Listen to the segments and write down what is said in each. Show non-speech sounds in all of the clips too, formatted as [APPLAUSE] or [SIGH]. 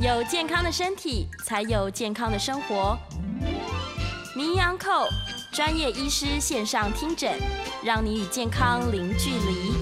有健康的身体，才有健康的生活。名医安扣专业医师线上听诊，让你与健康零距离。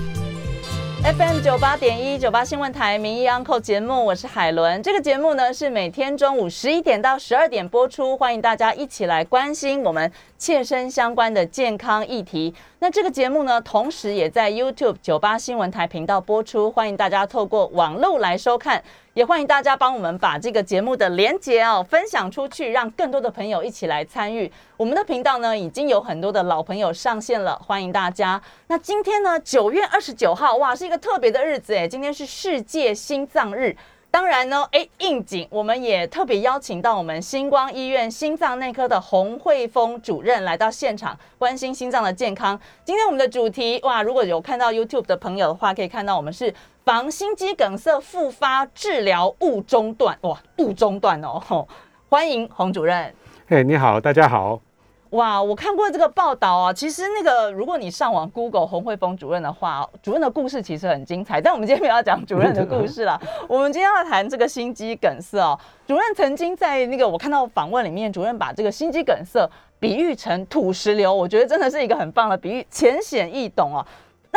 FM 九八点一九八新闻台名医 Uncle 节目，我是海伦。这个节目呢是每天中午十一点到十二点播出，欢迎大家一起来关心我们切身相关的健康议题。那这个节目呢，同时也在 YouTube 九八新闻台频道播出，欢迎大家透过网络来收看。也欢迎大家帮我们把这个节目的连接哦分享出去，让更多的朋友一起来参与。我们的频道呢已经有很多的老朋友上线了，欢迎大家。那今天呢，九月二十九号，哇，是一个特别的日子哎，今天是世界心脏日。当然呢，哎，应景，我们也特别邀请到我们星光医院心脏内科的洪慧峰主任来到现场，关心心脏的健康。今天我们的主题，哇，如果有看到 YouTube 的朋友的话，可以看到我们是防心肌梗塞复发治疗勿中断，哇，勿中断哦，[LAUGHS] 欢迎洪主任。哎，你好，大家好。哇，我看过这个报道啊，其实那个如果你上网 Google 洪慧峰主任的话，主任的故事其实很精彩。但我们今天不要讲主任的故事了，[LAUGHS] 我们今天要谈这个心肌梗塞哦。主任曾经在那个我看到访问里面，主任把这个心肌梗塞比喻成土石流，我觉得真的是一个很棒的比喻，浅显易懂哦。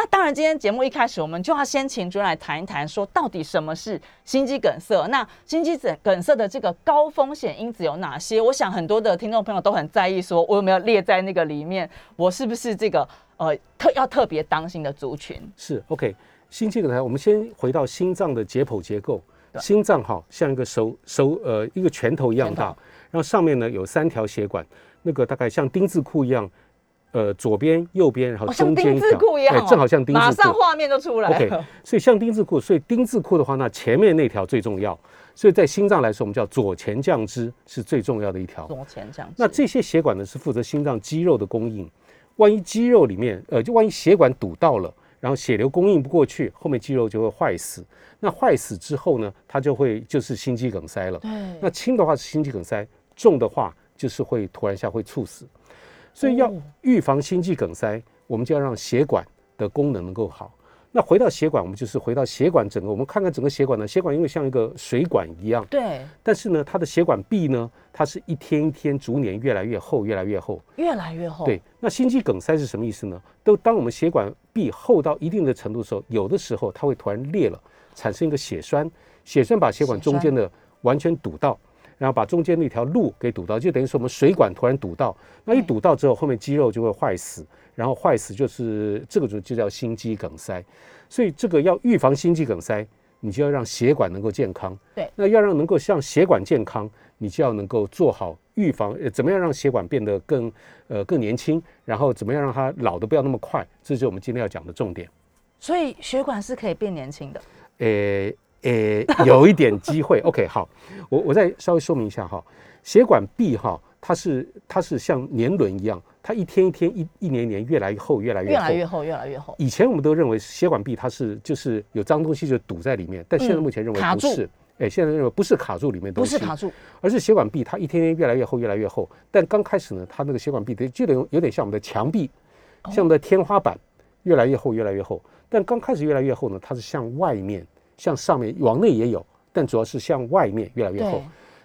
那当然，今天节目一开始，我们就要先请主任来谈一谈，说到底什么是心肌梗塞？那心肌梗梗塞的这个高风险因子有哪些？我想很多的听众朋友都很在意，说我有没有列在那个里面？我是不是这个呃特要特别当心的族群？是 OK，心肌梗塞，我们先回到心脏的解剖结构。心脏哈像一个手手呃一个拳头一样大，然后上面呢有三条血管，那个大概像丁字裤一样。呃，左边、右边，然后中间一条，哎，正好像丁字裤，马上画面就出来。OK，所以像丁字裤，所以丁字裤的话，那前面那条最重要。所以在心脏来说，我们叫左前降支是最重要的一条。左前降支。那这些血管呢，是负责心脏肌肉的供应。万一肌肉里面，呃，就万一血管堵到了，然后血流供应不过去，后面肌肉就会坏死。那坏死之后呢，它就会就是心肌梗塞了。对。那轻的话是心肌梗塞，重的话就是会突然下会猝死。所以要预防心肌梗塞，我们就要让血管的功能能够好。那回到血管，我们就是回到血管整个，我们看看整个血管呢，血管因为像一个水管一样，对。但是呢，它的血管壁呢，它是一天一天逐年越来越厚，越来越厚，越来越厚。对。那心肌梗塞是什么意思呢？都当我们血管壁厚到一定的程度的时候，有的时候它会突然裂了，产生一个血栓，血栓把血管中间的完全堵到。然后把中间那条路给堵到，就等于说我们水管突然堵到，那一堵到之后，后面肌肉就会坏死，然后坏死就是这个就就叫心肌梗塞。所以这个要预防心肌梗塞，你就要让血管能够健康。对，那要让能够像血管健康，你就要能够做好预防，怎么样让血管变得更呃更年轻，然后怎么样让它老的不要那么快，这就是我们今天要讲的重点。所以血管是可以变年轻的。诶。诶，有一点机会。OK，好，我我再稍微说明一下哈。血管壁哈，它是它是像年轮一样，它一天一天一一年年越来越厚，越来越越来越厚，越来越厚。以前我们都认为血管壁它是就是有脏东西就堵在里面，但现在目前认为不是。哎，现在认为不是卡住里面东西，不是卡住，而是血管壁它一天天越来越厚，越来越厚。但刚开始呢，它那个血管壁的就得有点像我们的墙壁，像我们的天花板，越来越厚，越来越厚。但刚开始越来越厚呢，它是向外面。向上面往内也有，但主要是向外面越来越厚。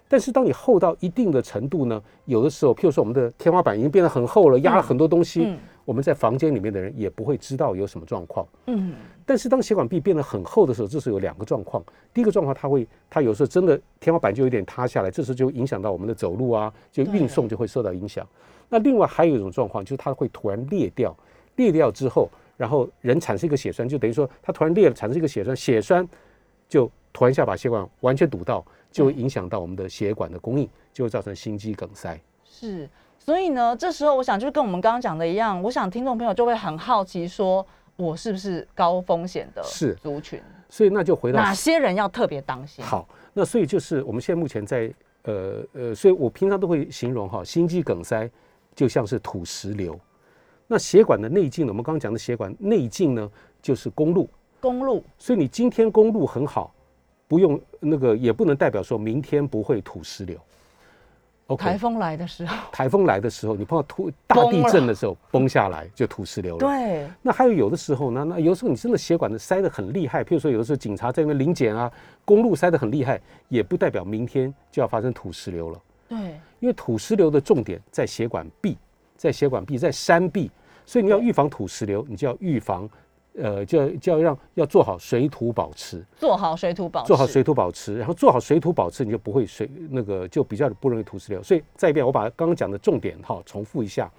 但是当你厚到一定的程度呢，有的时候，譬如说我们的天花板已经变得很厚了，压了很多东西，我们在房间里面的人也不会知道有什么状况。嗯。但是当血管壁变得很厚的时候，这是有两个状况。第一个状况，它会，它有时候真的天花板就有点塌下来，这时候就影响到我们的走路啊，就运送就会受到影响。那另外还有一种状况，就是它会突然裂掉，裂掉之后。然后人产生一个血栓，就等于说它突然裂了，产生一个血栓，血栓就突然一下把血管完全堵到，就会影响到我们的血管的供应，就会造成心肌梗塞。是，所以呢，这时候我想就是跟我们刚刚讲的一样，我想听众朋友就会很好奇，说我是不是高风险的族群？所以那就回到哪些人要特别当心？好，那所以就是我们现在目前在呃呃，所以我平常都会形容哈，心肌梗塞就像是土石流。那血管的内径呢？我们刚刚讲的血管内径呢，就是公路。公路。所以你今天公路很好，不用那个，也不能代表说明天不会土石流。台风来的时候，台风来的时候，你碰到土大地震的时候，崩下来就土石流了。对，那还有有的时候呢，那有的时候你真的血管的塞得很厉害，譬如说有的时候警察在那边临检啊，公路塞得很厉害，也不代表明天就要发生土石流了。对，因为土石流的重点在血管壁，在血管壁，在山壁，所以你要预防土石流，你就要预防，呃，就要就要让要做好水土保持，做好水土保持，做好水土保持，然后做好水土保持，你就不会水那个就比较不容易土石流。所以再一遍，我把刚刚讲的重点哈重复一下：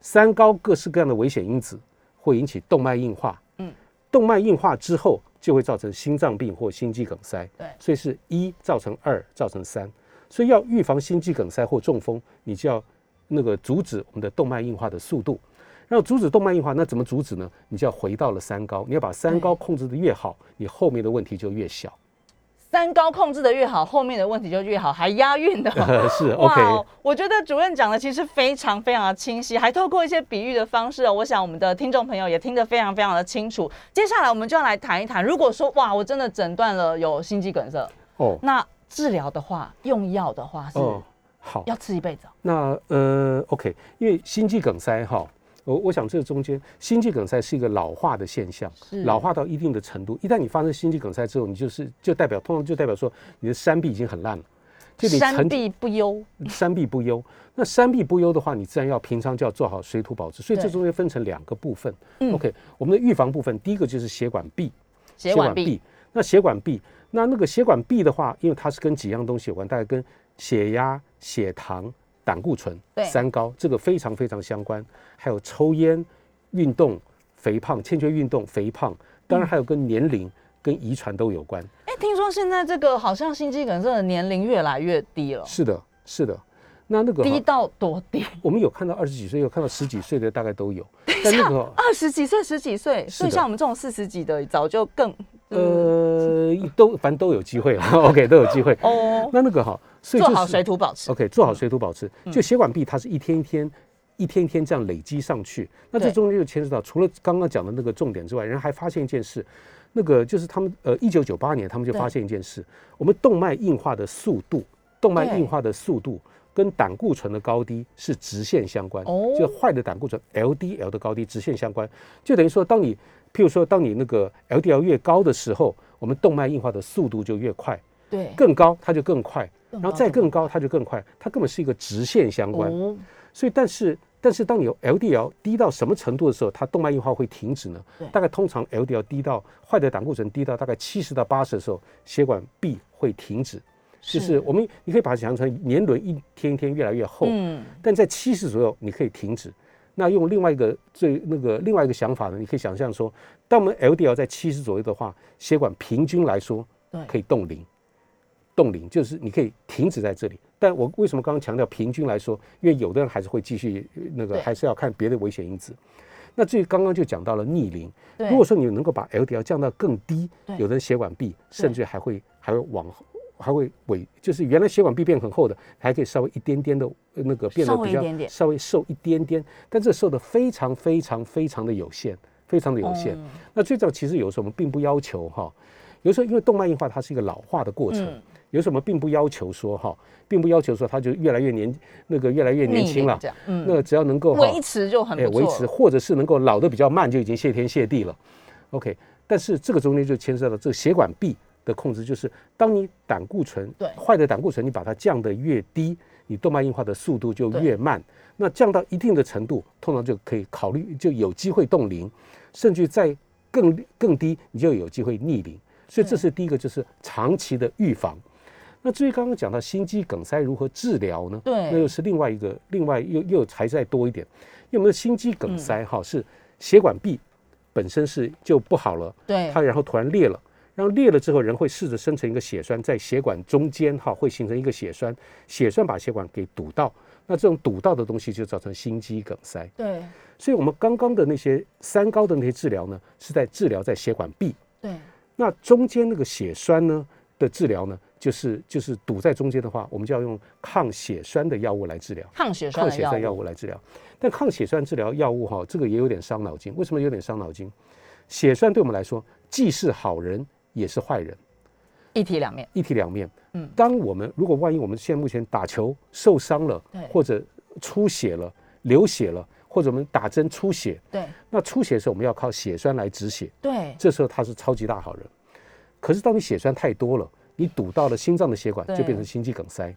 三高各式各样的危险因子会引起动脉硬化，嗯，动脉硬化之后就会造成心脏病或心肌梗塞，对。所以是一造成二造成三，所以要预防心肌梗塞或中风，你就要那个阻止我们的动脉硬化的速度。然后阻止动脉硬化，那怎么阻止呢？你就要回到了三高，你要把三高控制的越好，你后面的问题就越小。三高控制的越好，后面的问题就越好，还押韵的 [LAUGHS] 哦。是哇 OK，哦，我觉得主任讲的其实非常非常的清晰，还透过一些比喻的方式哦，我想我们的听众朋友也听得非常非常的清楚。接下来我们就要来谈一谈，如果说哇，我真的诊断了有心肌梗塞，哦那治疗的话，用药的话是哦，好，要吃一辈子哦。那呃 OK，因为心肌梗塞哈。我我想这中间心肌梗塞是一个老化的现象，是老化到一定的程度，一旦你发生心肌梗塞之后，你就是就代表通常就代表说你的山壁已经很烂了，就你山曾壁不优，山壁不优。那山壁不优的话，你自然要平常就要做好水土保持，所以这中间分成两个部分。嗯 OK，我们的预防部分，第一个就是血管壁，血管壁，那血管壁，那那个血管壁的话，因为它是跟几样东西有关，大概跟血压、血糖、胆固醇对三高这个非常非常相关，还有抽烟、运动、肥胖、欠缺运动、肥胖，当然还有跟年龄、跟遗传都有关。哎，听说现在这个好像心肌梗塞的年龄越来越低了，是的，是的。那那个低到多低？我们有看到二十几岁，有看到十几岁的，大概都有。[LAUGHS] 但那个二十几岁、十几岁，所以像我们这种四十几的，早就更呃，都反正都有机会，[LAUGHS] OK，都有机会。哦，那那个哈，所以就是做好水土保持。OK，做好水土保持。嗯就血管壁，它是一天一天、一天一天这样累积上去。那这中间就牵涉到，除了刚刚讲的那个重点之外，人还发现一件事，那个就是他们呃，一九九八年他们就发现一件事，我们动脉硬化的速度，动脉硬化的速度。跟胆固醇的高低是直线相关，哦就坏的胆固醇 LDL 的高低直线相关，就等于说，当你譬如说，当你那个 LDL 越高的时候，我们动脉硬化的速度就越快，对，更高它就更快，然后再更高它就更快，它根本是一个直线相关。哦，所以，但是但是当你有 LDL 低到什么程度的时候，它动脉硬化会停止呢对？大概通常 LDL 低到坏的胆固醇低到大概七十到八十的时候，血管壁会停止。就是我们你可以把它想象成年轮一天一天越来越厚，嗯，但在七十左右你可以停止。那用另外一个最那个另外一个想法呢，你可以想象说，当我们 LDL 在七十左右的话，血管平均来说，可以冻龄，冻龄就是你可以停止在这里。但我为什么刚刚强调平均来说？因为有的人还是会继续呃那个，还是要看别的危险因子。那至于刚刚就讲到了逆龄，如果说你能够把 LDL 降到更低，有的血管壁甚至还会还会往后。还会萎，就是原来血管壁变很厚的，还可以稍微一点点的呃那个变得比较稍微瘦一点点，但这瘦的非常非常非常的有限，非常的有限。嗯那最早其实有时候我们并不要求哈，有时候因为动脉硬化它是一个老化的过程，嗯有时候我们并不要求说哈，并不要求说他就越来越年那个越来越年轻了那只要能够哈维持就很哎不错了。维持，或者是能够老的比较慢，就已经谢天谢地了。OK，但是这个中间就牵涉到这个血管壁的控制，就是当你胆固醇对坏的胆固醇你把它降得越低，你动脉硬化的速度就越慢。那降到一定的程度，通常就可以考虑就有机会冻龄，甚至在更更低，你就有机会逆龄。所以这是第一个，就是长期的预防。那至于刚刚讲到心肌梗塞如何治疗呢？对。那又是另外一个，另外又又还再多一点，因为我们的心肌嗯。梗塞哈、是血管壁本身是就不好了，对。它，然后突然裂了，然后裂了之后，人会试着生成一个血栓，在血管中间哈会形成一个血栓，血栓把血管给堵到，那这种堵到的东西就造成心肌梗塞。对，所以我们刚刚的那些三高的那些治疗呢，是在治疗在血管壁，对，那中间那个血栓呢的治疗呢，就是就是堵在中间的话，我们就要用抗血栓的药物来治疗。抗血栓的药抗血栓药物，物来治疗。但抗血栓治疗药物哈，这个也有点伤脑筋。为什么有点伤脑筋？血栓对我们来说既是好人也是坏人。一体两面。一体两面。嗯当我们如果万一我们现在目前打球受伤了对，或者出血了、流血了，或者我们打针出血，对那出血的时候我们要靠血栓来止血，对这时候他是超级大好人。可是当你血栓太多了，你堵到了心脏的血管，就变成心肌梗塞。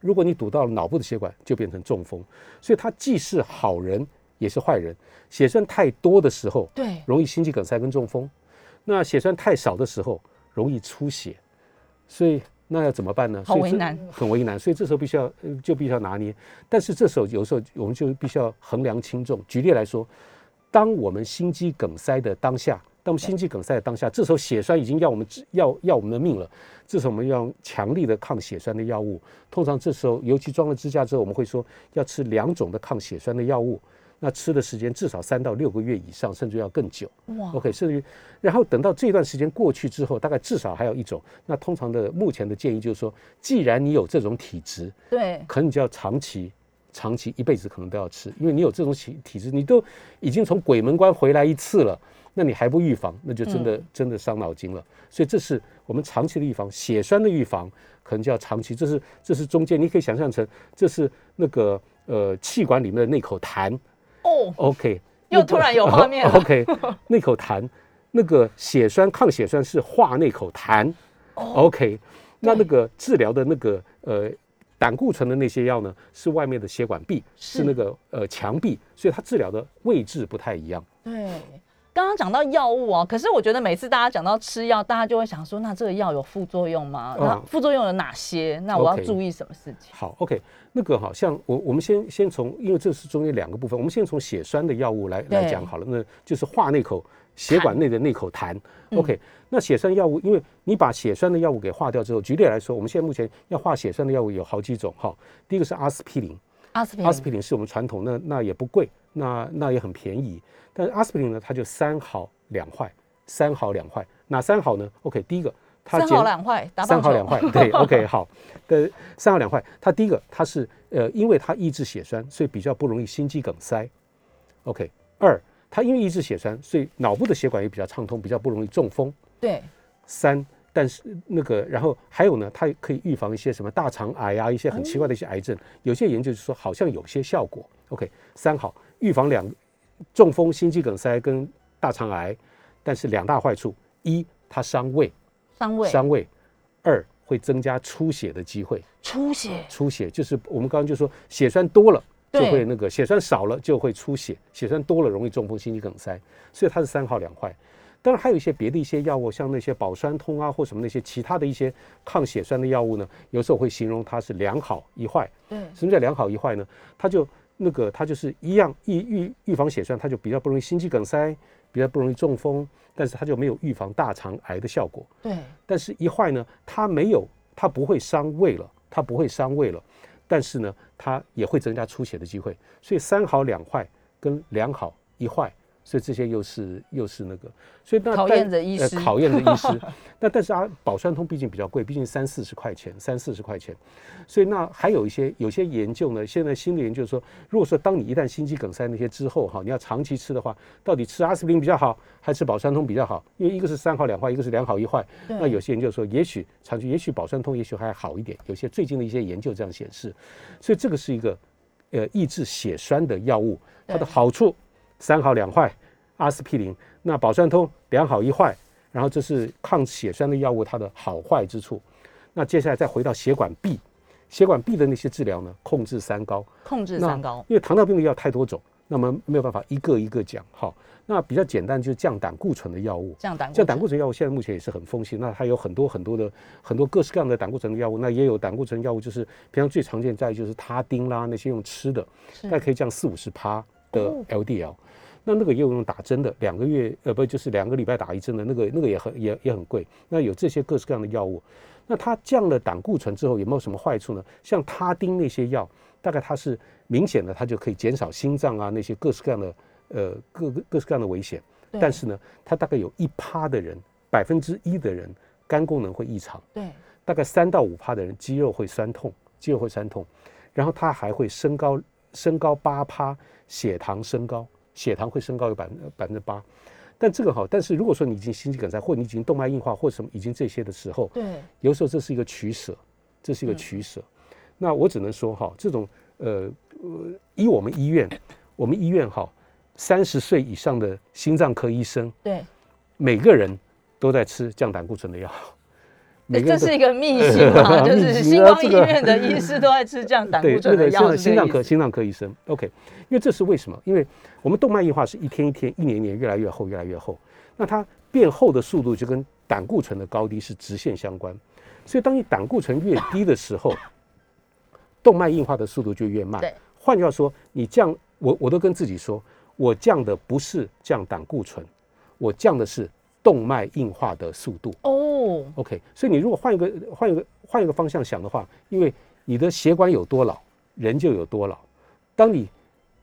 如果你堵到了脑部的血管，就变成中风。所以它既是好人，也是坏人。血栓太多的时候，对容易心肌梗塞跟中风；那血栓太少的时候，容易出血。所以那要怎么办呢？所以这好为难很为难。所以这时候必须要呃就必须要拿捏。但是这时候有时候我们就必须要衡量轻重。举例来说，当我们心肌梗塞的当下，当我们心肌梗塞的当下，这时候血栓已经要我们治要要我们的命了，这时候我们要用强力的抗血栓的药物。通常这时候，尤其装了支架之后，我们会说要吃两种的抗血栓的药物。那吃的时间至少三到六个月以上，甚至要更久。哇 OK，甚至于，然后等到这段时间过去之后，大概至少还有一种。那通常的目前的建议就是说，既然你有这种体质，对可能你就要长期、长期一辈子可能都要吃，因为你有这种体体质，你都已经从鬼门关回来一次了，那你还不预防，那就真的、真的伤脑筋了。所以这是我们长期的预防，血栓的预防可能就要长期。这是这是中间，你可以想象成这是那个呃气管里面的那口痰。哦，OK，又突然有画面了 [LAUGHS] OK，那口痰，那个血栓抗血栓是化那口痰。OK，那那个治疗的那个呃胆固醇的那些药呢，是外面的血管壁，是是那个呃墙壁，所以它治疗的位置不太一样。对。刚刚讲到药物哦，可是我觉得每次大家讲到吃药，大家就会想说，那这个药有副作用吗？那嗯副作用有哪些？那我要注意什么事情？好，OK，那个好像我我们先先从，因为这是中间两个部分，我们先从血栓的药物来来讲好了，那就是化那口血管内的那口痰。嗯 OK，那血栓药物，因为你把血栓的药物给化掉之后，举例来说，我们现在目前要化血栓的药物有好几种哈。第一个是阿司匹林，阿司匹林，阿司匹林是我们传统那那也不贵，那那也很便宜。但是阿司匹林呢，它就三好两坏，三好两坏。哪三好呢？OK，第一个它三减好两坏，三好两坏，对，[LAUGHS] OK，好的，三好两坏。它第一个，它是呃，因为它抑制血栓，所以比较不容易心肌梗塞。OK，二，它因为抑制血栓，所以脑部的血管也比较畅通，比较不容易中风。对三，但是那个，然后还有呢，它可以预防一些什么大肠癌啊，一些很奇怪的一些癌症。有些研究就是说好像有些效果。OK，三好，预防两中风、心肌梗塞跟大肠癌，但是两大坏处：一，它伤胃，伤胃伤胃；二，会增加出血的机会。出血，出血就是我们刚刚就说血栓多了就对会那个，血栓少了就会出血，血栓多了容易中风、心肌梗塞，所以它是三好两坏。当然还有一些别的一些药物，像那些保栓通啊或什么那些其他的一些抗血栓的药物呢，有时候会形容它是两好一坏。嗯什么叫两好一坏呢？它就那个它就是一样预预预防血栓，它就比较不容易心肌梗塞，比较不容易中风，但是它就没有预防大肠癌的效果。对但是一坏呢，它没有，它不会伤胃了，它不会伤胃了，但是呢，它也会增加出血的机会。所以三好两坏跟两好一坏，所以这些又是又是那个，所以那考但验着医师呃考验着医师。那但是啊，保酸通毕竟比较贵，毕竟三四十块钱，三四十块钱。所以那还有一些有些研究呢，现在新的研究说，如果说当你一旦心肌梗塞那些之后哈，你要长期吃的话，到底吃阿司匹林比较好，还是保酸通比较好？因为一个是三好两坏，一个是两好一坏。那有些研究说，也许长期，也许保酸通也许还好一点。有些最近的一些研究这样显示，所以这个是一个呃抑制血栓的药物，它的好处三好两坏，阿司匹林。那保酸通两好一坏，然后这是抗血栓的药物它的好坏之处。那接下来再回到血管壁，血管壁的那些治疗呢，控制三高。控制三高，因为糖尿病的药太多种，那么没有办法一个一个讲。好，那比较简单就是降胆固醇的药物。降胆固像胆醇固醇药物现在目前也是很风行，那它有很多很多的很多各式各样的胆固醇的药物，那也有胆固醇药物，就是平常最常见在就是他汀啦那些用吃的，大概可以降四五十趴的哦 LDL。那那个也有用打针的，两个月呃不就是两个礼拜打一针的那个那个也很也也很贵。那有这些各式各样的药物，那它降了胆固醇之后有没有什么坏处呢？像他汀那些药，大概它是明显的，它就可以减少心脏啊那些各式各样的呃各个各式各样的危险。但是呢，它大概有一趴的人，百分之一的人肝功能会异常，对大概三到五趴的人肌肉会酸痛，肌肉会酸痛，然后它还会升高升高八趴，血糖升高，血糖会升高有百分百分之八。但这个好，但是如果说你已经心肌梗塞，或你已经动脉硬化，或什么已经这些的时候，对，有时候这是一个取舍，这是一个嗯取舍。那我只能说哈，这种呃呃，以我们医院，我们医院哈，三十岁以上的心脏科医生，对，每个人都在吃降胆固醇的药。这是一个秘辛 [LAUGHS] 嘛，就秘是辛星光医院的医师都在吃降胆固醇的药，那个心脏科心脏科医生，OK，因为这是为什么？因为我们动脉硬化是一天一天、一年一年越来越厚、越来越厚，那它变厚的速度就跟胆固醇的高低是直线相关。所以当你胆固醇越低的时候，动脉硬化的速度就越慢对。换句话说，你降我我都跟自己说，我降的不是降胆固醇，我降的是动脉硬化的速度。哦，OK，所以你如果换一个换一个换一个方向想的话，因为你的血管有多老，人就有多老。当你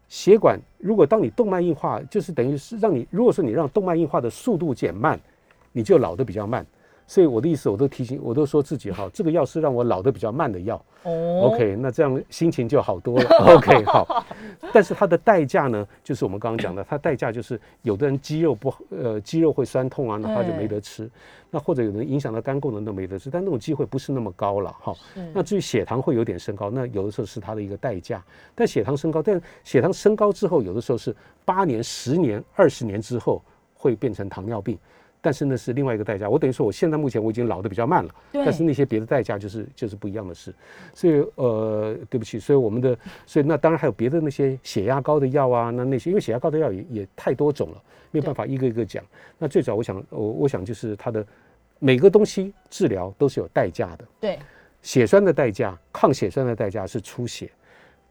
血管如果当你动脉硬化，就是等于是让你，如果说你让动脉硬化的速度减慢，你就老的比较慢。所以我的意思，我都提醒，我都说自己哈，[LAUGHS] 这个药是让我老的比较慢的药。哦 OK，那这样心情就好多了。[LAUGHS] OK，好。但是它的代价呢，就是我们刚刚讲的，它代价就是有的人肌肉不好，呃，肌肉会酸痛啊，那他就没得吃。那或者有人影响到肝功能都没得吃，但那种机会不是那么高了哈。那至于血糖会有点升高，那有的时候是它的一个代价。但血糖升高，但血糖升高之后，有的时候是八年、十年、二十年之后会变成糖尿病。但是呢是另外一个代价。我等于说，我现在目前我已经老的比较慢了，对但是那些别的代价就是就是不一样的事。所以呃，对不起，所以我们的所以那当然还有别的那些血压高的药啊，那那些因为血压高的药也也太多种了，没有办法一个一个讲。那最早我想我我想就是它的每个东西治疗都是有代价的，对，血栓的代价、抗血栓的代价是出血。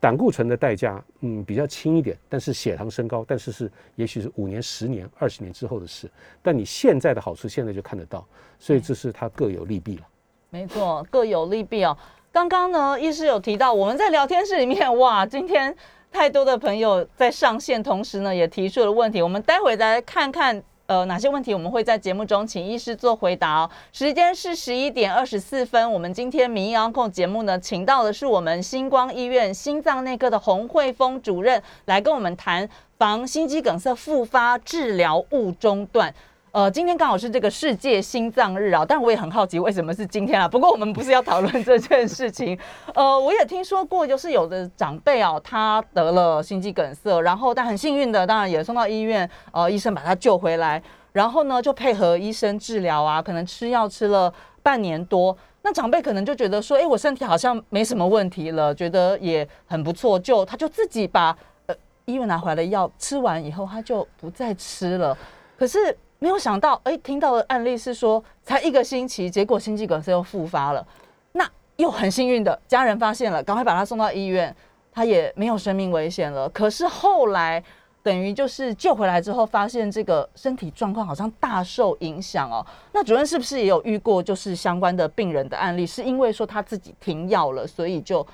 胆固醇的代价，嗯，比较轻一点，但是血糖升高，但是是也许是五年、十年、二十年之后的事。但你现在的好处，现在就看得到，所以这是它各有利弊了。没错，各有利弊哦。刚刚呢，医师有提到我们在聊天室里面，[LAUGHS] 哇，今天太多的朋友在上线，同时呢也提出了问题，我们待会再来看看。呃，哪些问题我们会在节目中请医师做回答哦？时间是十一点二十四分。我们今天民意安控节目呢，请到的是我们星光医院心脏内科的洪慧峰主任来跟我们谈防心肌梗塞复发治疗勿中断。呃，今天刚好是这个世界心脏日啊，但我也很好奇为什么是今天啊。不过我们不是要讨论这件事情。[LAUGHS] 呃，我也听说过，就是有的长辈啊，他得了心肌梗塞，然后但很幸运的，当然也送到医院，呃，医生把他救回来，然后呢就配合医生治疗啊，可能吃药吃了半年多。那长辈可能就觉得说，哎，我身体好像没什么问题了，觉得也很不错，就他就自己把呃医院拿回来的药吃完以后，他就不再吃了。可是没有想到，哎，听到的案例是说，才一个星期，结果心肌梗塞又复发了。那又很幸运的，家人发现了，赶快把他送到医院，他也没有生命危险了。可是后来，等于就是救回来之后，发现这个身体状况好像大受影响哦。那主任是不是也有遇过，就是相关的病人的案例，是因为说他自己停药了，所以就。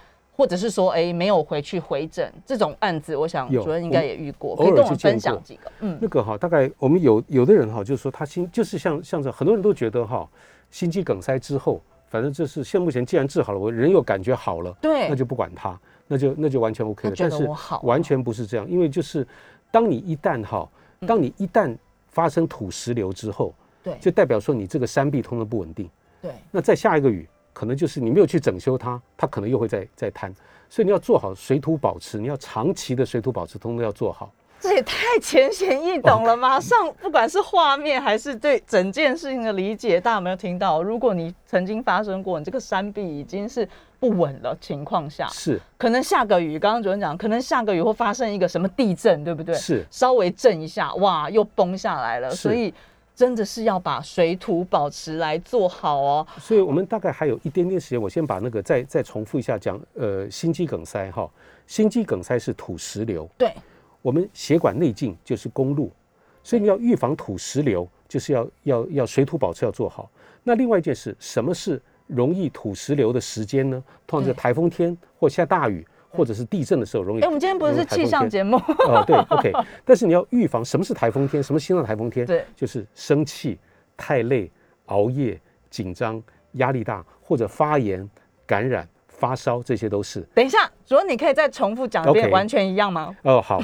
或者是说，哎，没有回去回诊这种案子，我想有主任应该也遇过，可以跟我们分享几个。嗯，那个哈，大概我们有有的人哈，就是说他心就是像像这很多人都觉得哈，心肌梗塞之后，反正就是现目前既然治好了，我人又感觉好了，对那就不管它，那就那就完全 OK 了。但是完全不是这样，因为就是当你一旦哈，嗯当你一旦发生土石流之后，对就代表说你这个山壁通的不稳定。对，那再下一个雨，可能就是你没有去整修它，它可能又会再再瘫。所以你要做好水土保持，你要长期的水土保持，通通要做好。这也太浅显易懂了，马上不管是画面还是对整件事情的理解，大家有没有听到？如果你曾经发生过，你这个山壁已经是不稳了情况下，是可能下个雨，刚刚主任讲，可能下个雨会发生一个什么地震，对不对？是稍微震一下，哇，又崩下来了，所以真的是要把水土保持来做好哦。所以我们大概还有一点点时间，我先把那个再再重复一下讲，呃，心肌梗塞哈，心肌梗塞是土石流，对，我们血管内径就是公路，所以你要预防土石流，就是要要要水土保持要做好。那另外一件事，什么是容易土石流的时间呢？通常在台风天或下大雨，或者是地震的时候容易。哎，我们今天不是气象节目，哦，[LAUGHS] 对，OK。但是你要预防什么是台风天，什么是心脏台风天？对，就是生气、太累、熬夜、紧张、压力大，或者发炎、感染、发烧，这些都是。等一下，主主任，你可以再重复讲一遍完全一样吗？[LAUGHS] 哦，好，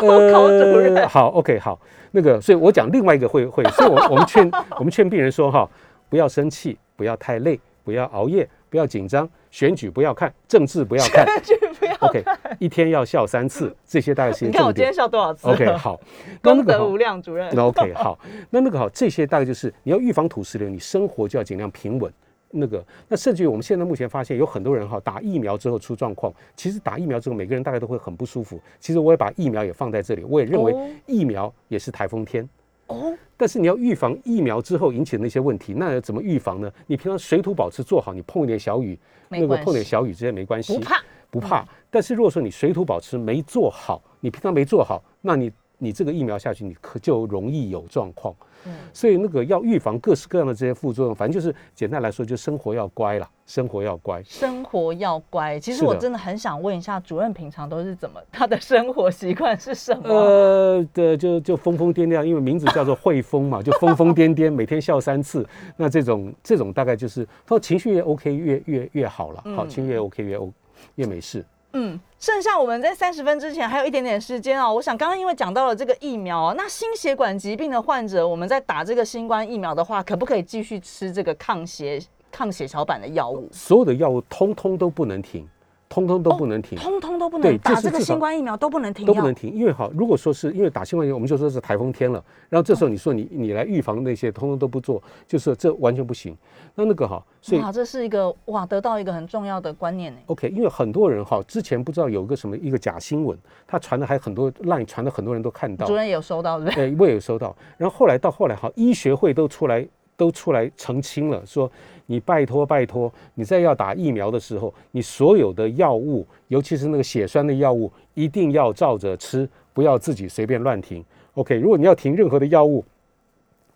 考主任好，OK，好，那个，所以我讲另外一个会会，所以我我们劝我们劝病人说哈，不要生气，不要太累，不要熬夜，不要紧张，选举不要看，政治不要看选举不要，OK，一天要笑三次，[LAUGHS] 这些大概是你看我今天。笑多少次 OK，好，[LAUGHS] 那那个好功德无，量，主任。那 OK 好，那那个好，这些大概就是你要预防土石流，你生活就要尽量平稳。那个，那甚至于我们现在目前发现有很多人哈打疫苗之后出状况，其实打疫苗之后每个人大概都会很不舒服。其实我也把疫苗也放在这里，我也认为哦疫苗也是台风天。哦，但是你要预防疫苗之后引起的那些问题，那要怎么预防呢？你平常水土保持做好，你碰一点小雨，那个碰点小雨这些没关系，不怕。不怕。但是如果说你水土保持没做好，你平常没做好，那你你这个疫苗下去，你可就容易有状况。嗯所以那个要预防各式各样的这些副作用，反正就是简单来说，就生活要乖啦，生活要乖。生活要乖。其实我真的很想问一下，主任平常都是怎么？他的生活习惯是什么？呃，对，就就疯疯癫癫，因为名字叫做汇丰嘛，就疯疯癫癫，每天笑三次。那这种这种大概就是，他说情绪越 OK 越越越好了，好，情绪越 OK 越 O 越没事。嗯，剩下我们在三十分之前还有一点点时间哦。我想刚刚因为讲到了这个疫苗哦，那心血管疾病的患者，我们在打这个新冠疫苗的话，可不可以继续吃这个抗血抗血小板的药物？所有的药物通通都不能停，通通都不能停。通通都不对能打这个新冠疫苗都不能停都不能。停，因为好，如果说是因为打新冠疫苗，我们就说是台风天了，然后这时候你说你你来预防那些，通通都不做，就是这完全不行。那那个哈，所以哇，这是一个哇，得到一个很重要的观念呢。OK，因为很多人哈之前不知道有个什么一个假新闻，他传的还很多 line 传的很多人都看到主，任也有收到，对不对？对，我也有收到。然后后来到后来哈，医学会都出来都出来澄清了，说你拜托拜托，你在要打疫苗的时候，你所有的药物，尤其是那个血栓的药物，一定要照着吃，不要自己随便乱停。OK，如果你要停任何的药物，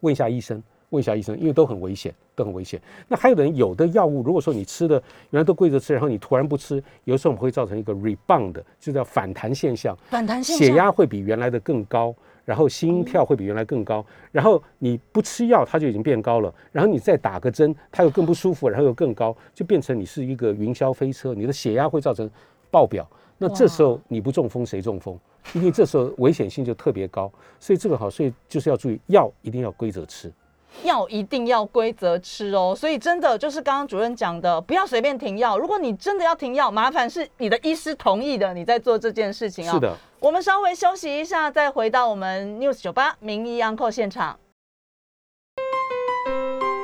问一下医生。问一下医生，因为都很危险，都很危险。那还有的人，有的药物，如果说你吃的原来都跪着吃，然后你突然不吃，有时候我们会造成一个 rebound，就叫反弹现象。反弹现象，血压会比原来的更高，然后心跳会比原来更高，然后你不吃药它就已经变高了，然后你再打个针，它又更不舒服，然后又更高，就变成你是一个云霄飞车，你的血压会造成爆表。那这时候你不中风谁中风？因为这时候危险性就特别高，所以这个好，所以就是要注意，药一定要规则吃。药一定要规则吃哦，所以真的就是刚刚主任讲的，不要随便停药。如果你真的要停药，麻烦是你的医师同意的，你在做这件事情啊、是。的，我们稍微休息一下，再回到我们 News 九八名医 Uncle 现场。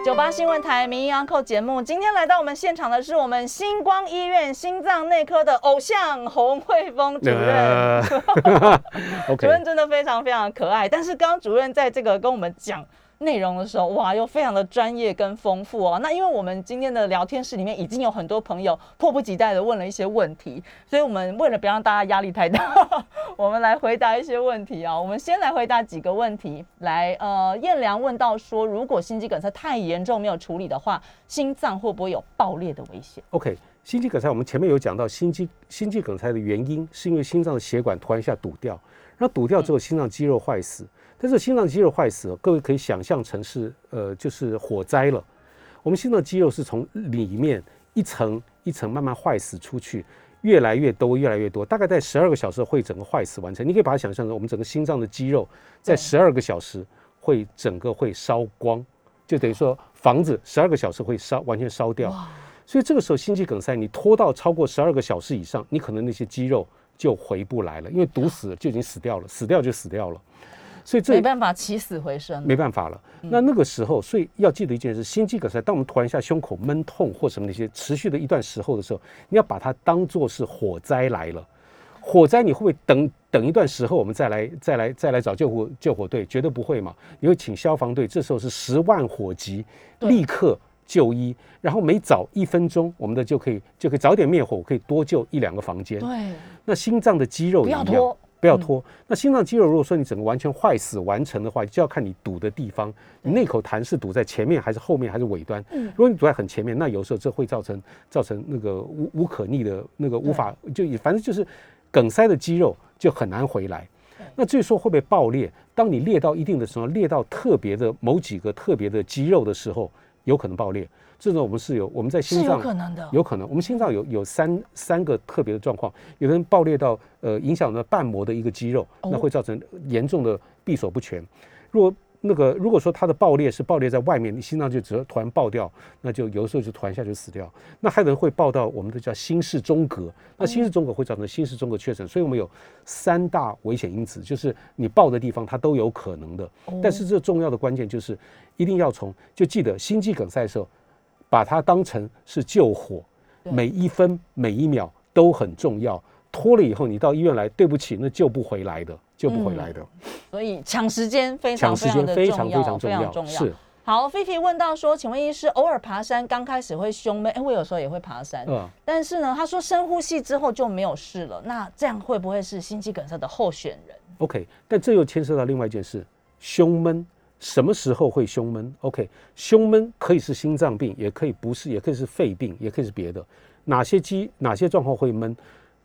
九八新闻台名医 Uncle 节目，今天来到我们现场的是我们星光医院心脏内科的偶像洪慧峰主任。呃 [LAUGHS] [LAUGHS] 主任真的非常非常可爱，但是刚刚主任在这个跟我们讲内容的时候，哇，又非常的专业跟丰富哦。那因为我们今天的聊天室里面已经有很多朋友迫不及待的问了一些问题，所以我们为了不让大家压力太大，[LAUGHS] 我们来回答一些问题啊、我们先来回答几个问题。来，呃，燕良问到说，如果心肌梗塞太严重没有处理的话，心脏会不会有爆裂的危险？OK，心肌梗塞我们前面有讲到，心肌心肌梗塞的原因是因为心脏的血管突然一下堵掉，然后堵掉之后心脏肌肉坏死。但是心脏肌肉坏死，各位可以想象成是呃就是火灾了。我们心脏肌肉是从里面一层一层慢慢坏死出去，越来越多，越来越多，大概在十二个小时会整个坏死完成。你可以把它想象成我们整个心脏的肌肉在十二个小时会整个会烧光，就等于说房子十二个小时会烧完全烧掉。所以这个时候心肌梗塞，你拖到超过十二个小时以上，你可能那些肌肉就回不来了，因为堵死了就已经死掉了，死掉就死掉了。所以这没办法起死回生。没办法了。嗯那那个时候，所以要记得一件事：心肌梗塞，当我们突然一下胸口闷痛或什么那些持续的一段时候的时候，你要把它当做是火灾来了。火灾你会不会等等一段时候我们再来再来再来找救护救火队？绝对不会嘛！你会请消防队，这时候是十万火急，立刻就医，然后每早一分钟，我们的就可以就可以早点灭火，可以多救一两个房间。对，那心脏的肌肉也一样，要拖。不要拖。那心脏肌肉如果说你整个完全坏死完成的话，就要看你堵的地方，你那口痰是堵在前面还是后面还是尾端。嗯如果你堵在很前面，那有时候这会造成造成那个无无可逆的那个无法就反正就是梗塞的肌肉就很难回来。那至于说会不会爆裂，当你裂到一定的时候，裂到特别的某几个特别的肌肉的时候，有可能爆裂。这种我们是有我们在是有心脏可能的。有可能，我们心脏有有三三个特别的状况，有的人爆裂到呃影响了瓣膜的一个肌肉，那哦会造成严重的闭锁不全。如果那个如果说它的爆裂是爆裂在外面，你心脏就只突然爆掉，那就有的时候就突然一下就死掉。那还有人会爆到我们的叫心室中隔，那心室中隔会造成心室中隔确诊，所以我们有三大危险因子，就是你爆的地方它都有可能的。但是这重要的关键就是一定要从就记得心肌梗塞的时候，把它当成是救火，每一分每一秒都很重要。拖了以后，你到医院来，对不起，那救不回来的，救不回来的。所以抢时间非常非常的重要，非常非常重要，重要。是，好，菲菲问到说，请问医师，偶尔爬山刚开始会胸闷，哎，我有时候也会爬山，嗯。但是呢，他说深呼吸之后就没有事了，那这样会不会是心肌梗塞的候选人？OK，但这又牵涉到另外一件事，胸闷什么时候会胸闷？OK，胸闷可以是心脏病，也可以不是，也可以是肺病，也可以是别的。哪些机哪些状况会闷？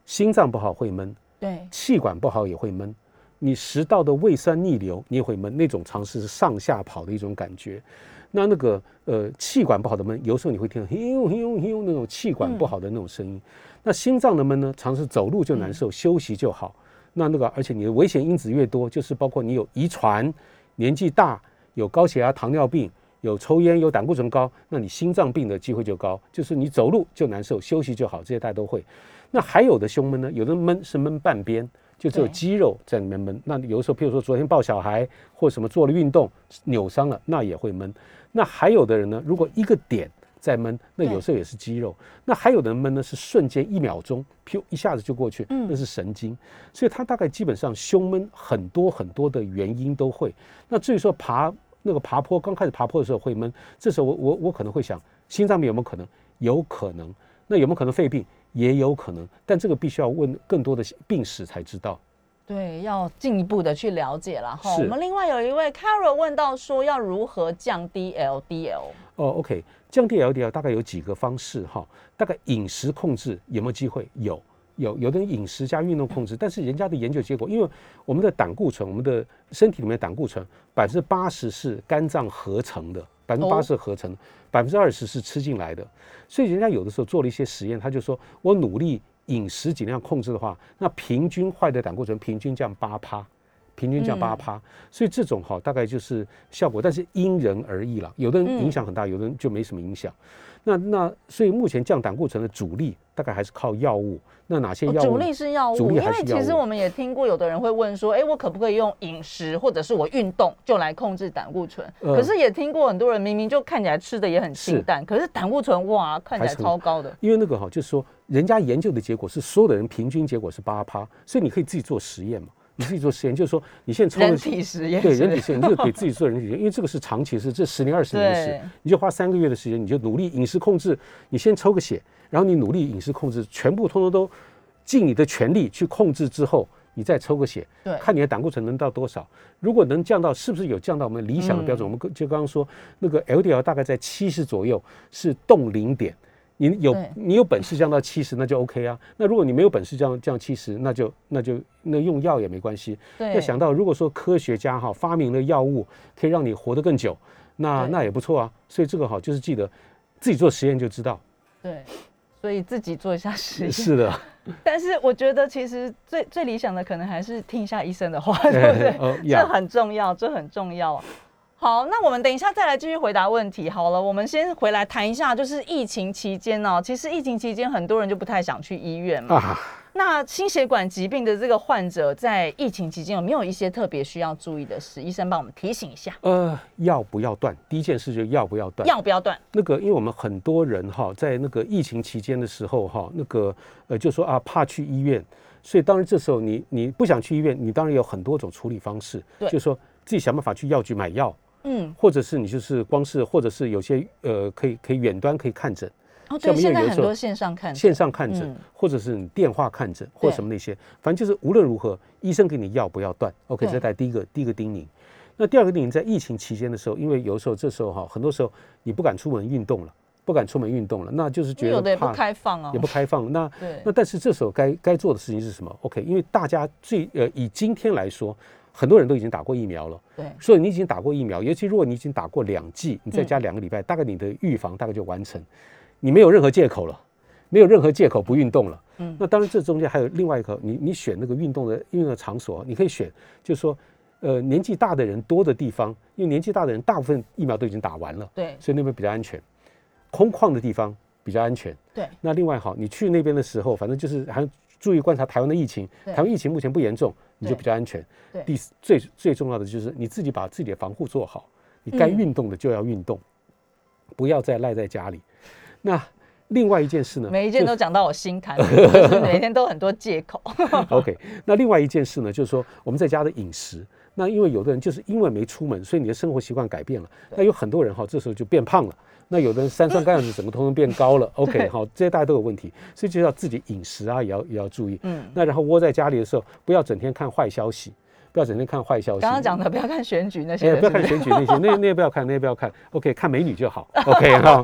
心脏不好会闷，对，气管不好也会闷。你食道的胃酸逆流你也会闷，那种常是上下跑的一种感觉。那那个呃气管不好的闷，有时候你会听到嘿呦嘿呦嘿呦那种气管不好的那种声音。那心脏的闷呢，常是走路就难受，休息就好。那那个，而且你的危险因子越多，就是包括你有遗传、年纪大、有高血压、糖尿病、有抽烟、有胆固醇高，那你心脏病的机会就高。就是你走路就难受，休息就好，这些大家都会。那还有的胸闷呢，有的闷是闷半边，就只有肌肉在里面闷。那有的时候，譬如说昨天抱小孩或什么做了运动扭伤了，那也会闷。那还有的人呢，如果一个点在闷，那有时候也是肌肉。那还有的人闷呢，是瞬间一秒钟，噗一下子就过去，嗯那是神经。所以他大概基本上胸闷很多很多的原因都会。那至于说爬那个爬坡，刚开始爬坡的时候会闷，这时候我我我可能会想，心脏病有没有可能？有可能。那有没有可能肺病？也有可能，但这个必须要问更多的病史才知道。对，要进一步的去了解了哈。我们另外有一位 Carol 问到说，要如何降低 LDL？哦，OK，降低 LDL 大概有几个方式哈，大概饮食控制有没有机会？有，有，有的人饮食加运动控制，但是人家的研究结果，因为我们的胆固醇，我们的身体里面的胆固醇百分之八十是肝脏合成的，百分之八十合成，百分之二十是吃进来的，所以人家有的时候做了一些实验，他就说我努力饮食尽量控制的话，那平均坏的胆固醇平均降八趴。平均降八趴，所以这种哈大概就是效果，但是因人而异了。有的人影响很大，有的人就没什么影响。那那所以目前降胆固醇的主力大概还是靠药物。那哪些药物？哦主力是药物，主力因为还是药物其实我们也听过有的人会问说，哎，我可不可以用饮食或者是我运动就来控制胆固醇？呃可是也听过很多人明明就看起来吃的也很清是淡，可是胆固醇哇看起来超高的。因为那个哈，就是说人家研究的结果是所有的人平均结果是八趴，所以你可以自己做实验嘛。你自己做实验，就是说你现在抽人了体实验对人体实验，你就给自己做人体实验，[LAUGHS] 因为这个是长期是这十年二十年的事，你就花三个月的时间，你就努力饮食控制，你先抽个血，然后你努力饮食控制，全部通通都尽你的全力去控制之后，你再抽个血，对看你的胆固醇能到多少。如果能降到，是不是有降到我们理想的标准？我们就刚刚说那个 LDL 大概在七十左右是冻龄点。你有你有本事降到七十，那就 OK 啊。那如果你没有本事降降七十，那就那就那用药也没关系。对，要想到，如果说科学家哈发明了药物，可以让你活得更久，那那也不错啊。所以这个哈就是记得自己做实验就知道。对，所以自己做一下实验。[LAUGHS] 是的，但是我觉得其实最最理想的可能还是听一下医生的话，[LAUGHS] 对不对？这很重要，这很重要。好，那我们等一下再来继续回答问题。好了，我们先回来谈一下，就是疫情期间哦，其实疫情期间很多人就不太想去医院嘛。啊，那心血管疾病的这个患者在疫情期间有没有一些特别需要注意的事？医生帮我们提醒一下，呃，要不要断？第一件事就是要不要断。要不要断？那个，因为我们很多人哈，在那个疫情期间的时候哈，那个呃，就说啊，怕去医院，所以当然这时候你你不想去医院，你当然有很多种处理方式，就是说自己想办法去药局买药，嗯，或者是你就是光是，或者是有些呃可以可以远端可以看诊，哦，对，现在很多线上看诊线上看诊，嗯或者是你电话看诊，或对什么那些，反正就是无论如何，医生给你药不要断。OK，对这带第一个第一个叮咛。那第二个叮咛，在疫情期间的时候，因为有时候这时候哈，很多时候你不敢出门运动了，不敢出门运动了，那就是觉得也不怕开放啊也，不开放。那对那但是这时候该该做的事情是什么？OK，因为大家最呃以今天来说，很多人都已经打过疫苗了，对，所以你已经打过疫苗，尤其如果你已经打过两剂，你再加两个礼拜，大概你的预防大概就完成，你没有任何借口了，没有任何借口不运动了。嗯，那当然这中间还有另外一个，你你选那个运动的运动的场所，你可以选，就是说，呃，年纪大的人多的地方，因为年纪大的人大部分疫苗都已经打完了，对，所以那边比较安全。空旷的地方比较安全。对，那另外好，你去那边的时候，反正就是还注意观察台湾的疫情。台湾疫情目前不严重，你就比较安全。对第四最最重要的就是你自己把自己的防护做好，你该嗯运动的就要运动，不要再赖在家里。那另外一件事呢？每一件都讲到我心坎里，[LAUGHS] 就是每天都很多借口。OK，那另外一件事呢，就是说我们在家的饮食。那因为有的人就是因为没出门，所以你的生活习惯改变了。那有很多人哈，这时候就变胖了。那有的人三酸甘油酯整个通通变高了。[LAUGHS] OK，好，这些大家都有问题，所以就要自己饮食啊，也要也要注意。嗯，那然后窝在家里的时候，不要整天看坏消息，不要整天看坏消息。刚刚讲的不要看选举那些不要看选举那些，那那些不要看，那些不要看。OK，看美女就好。[LAUGHS] OK 哈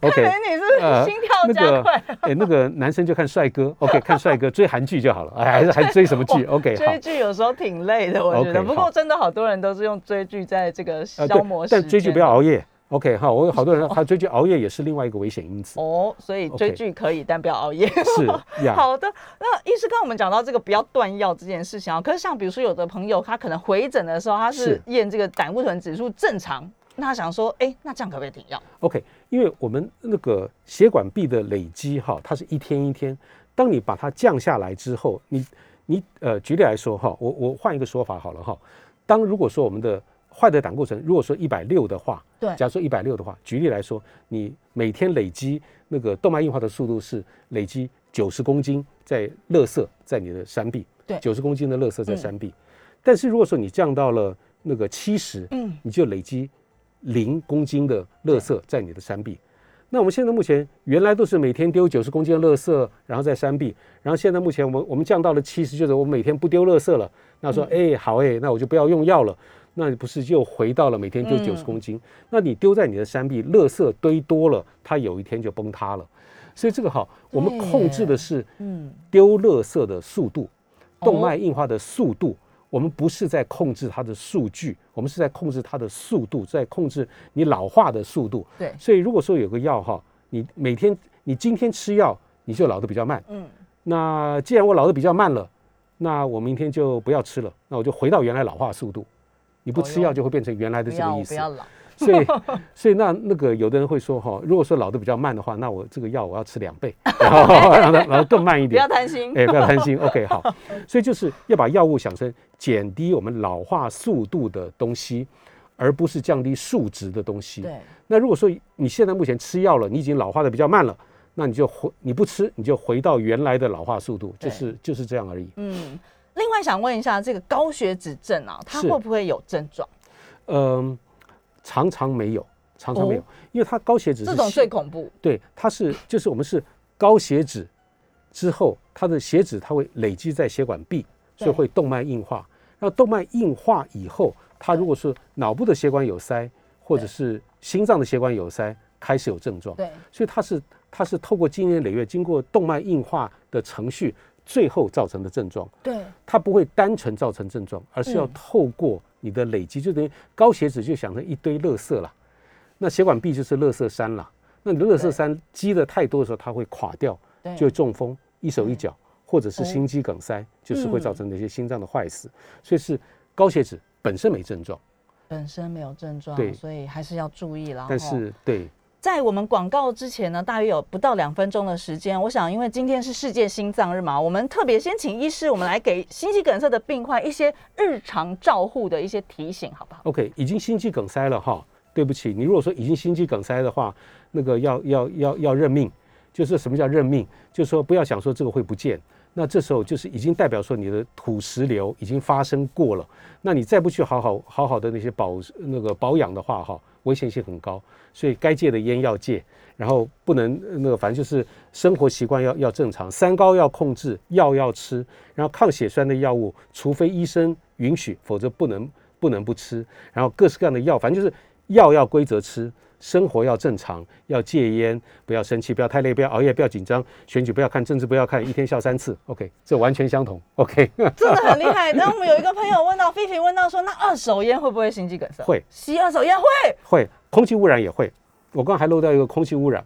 ，OK。美女是心跳加那个快？哎，那个男生就看帅哥，OK，看帅哥追韩剧就好了，哎，还是还追什么剧？OK，追。剧有时候挺累的，我觉得。不过真的好多人都是用追剧在这个呃，消磨时间。但追剧不要熬夜。OK，好，我有好多人他追剧熬夜也是另外一个危险因子。哦，所以追剧可以，但不要熬夜。是呀，[LAUGHS] 好的，那医师刚刚我们讲到这个不要断药这件事情啊，可是像比如说有的朋友他可能回诊的时候他是是验这个胆固醇指数正常，那他想说，哎，那这样可不可以停药？OK，因为我们那个血管壁的累积哈，它是一天一天。当你把它降下来之后，你你呃，举例来说哈，我我换一个说法好了哈。当如果说我们的坏的胆固醇如果说一百六的话，对假如说一百六的话，举例来说，你每天累积那个动脉硬化的速度是累积九十公斤在垃圾在你的山壁，对九十公斤的垃圾在嗯山壁。但是如果说你降到了那个七十，嗯，你就累积零公斤的垃圾在你的山壁。那我们现在目前原来都是每天丢九十公斤的垃圾，然后在山壁，然后现在目前我们我们降到了七十，就是我们每天不丢垃圾了。那说哎、好哎、那我就不要用药了。那你不是又回到了每天丢嗯九十公斤？那你丢在你的山壁，垃圾堆多了，它有一天就崩塌了。所以这个哈，我们控制的是嗯，丢垃圾的速度，哦动脉硬化的速度。我们不是在控制它的数据，我们是在控制它的速度，在控制你老化的速度。对，所以如果说有个药哈，你每天你今天吃药，你就老得比较慢。嗯，那既然我老得比较慢了，那我明天就不要吃了，那我就回到原来老化速度。你不吃药就会变成原来的这个意思。不要老，所以，[LAUGHS] 所以那那个有的人会说哈，如果说老得比较慢的话，那我这个药我要吃两倍，[LAUGHS] 然后让它让它更慢一点不要点。担心。哎，不要贪心，OK，好。所以就是要把药物想成减低我们老化速度的东西，而不是降低数值的东西。对，那如果说你现在目前吃药了，你已经老化的比较慢了，那你就回你不吃，你就回到原来的老化速度，就是就是这样而已。嗯。另外想问一下，这个高血脂症啊，它会不会有症状？嗯，常常没有，常常没有，哦因为它高血脂是这种最恐怖。对，它是就是我们是高血脂之后，它的血脂它会累积在血管壁，所以会动脉硬化。然后动脉硬化以后，它如果是脑部的血管有塞，或者是心脏的血管有塞，开始有症状。对，所以它是它是透过经年累月，经过动脉硬化的程序，最后造成的症状。对，它不会单纯造成症状，而是要嗯透过你的累积，就等于高血脂就想成一堆垃圾了，那血管壁就是垃圾山了。那你的垃圾山积的太多的时候，它会垮掉，对，就会中风、一手一对脚，或者是哦心肌梗塞，就是会造嗯成那些心脏的坏死。所以是高血脂本身没症状，本身没有症状，对所以还是要注意啦。但是对在我们广告之前呢，大约有不到两分钟的时间。我想，因为今天是世界心脏日嘛，我们特别先请医师，我们来给心肌梗塞的病患一些日常照护的一些提醒，好不好？OK，已经心肌梗塞了哈。对不起，你如果说已经心肌梗塞的话，那个要要要要认命。就是什么叫认命？就是说不要想说这个会不见，那这时候就是已经代表说你的土石流已经发生过了。那你再不去好好好好的那些保那个保养的话哈，危险性很高。所以该戒的烟要戒，然后不能那个反正就是生活习惯要要正常，三高要控制，药要吃，然后抗血栓的药物，除非医生允许，否则不能不能不吃。然后各式各样的药，反正就是药要规则吃，生活要正常，要戒烟，不要生气，不要太累，不要熬夜，不要紧张，选举不要看政治，不要看，一天笑三次。OK，这完全相同。OK，[LAUGHS] 真的很厉害。然后我们有一个朋友问到，菲菲问到说，那二手烟会不会心肌梗塞？会，吸二手烟会，会，空气污染也会。我刚刚还漏掉一个空气污染。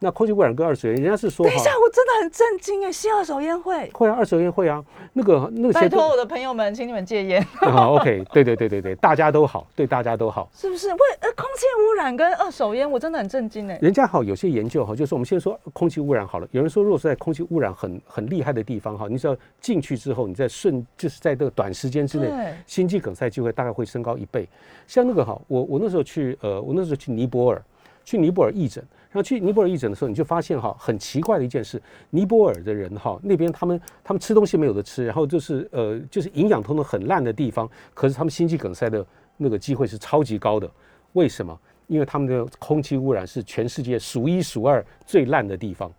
那空气污染跟二手烟，人家是说，等一下，我真的很震惊哎，吸二手烟会会啊，二手烟会啊，那个那个，拜托我的朋友们，请你们戒烟。好，[LAUGHS] OK，对对对对对，大家都好，对大家都好，是不是？为呃，空气污染跟二手烟，我真的很震惊哎。人家好，有些研究哈，就是我们先说空气污染好了。有人说，如果是在空气污染很很厉害的地方哈，你只要进去之后，你在瞬就是在这个短时间之内，心肌梗塞机会大概会升高一倍。像那个哈，我我那时候去呃，我那时候去尼泊尔，去尼泊尔义诊。然后去尼泊尔义诊的时候，你就发现哈，很奇怪的一件事，尼泊尔的人哈，那边他们他们吃东西没有的吃，然后就是呃就是营养通通很烂的地方，可是他们心肌梗塞的那个机会是超级高的。为什么？因为他们的空气污染是全世界数一数二最烂的地方。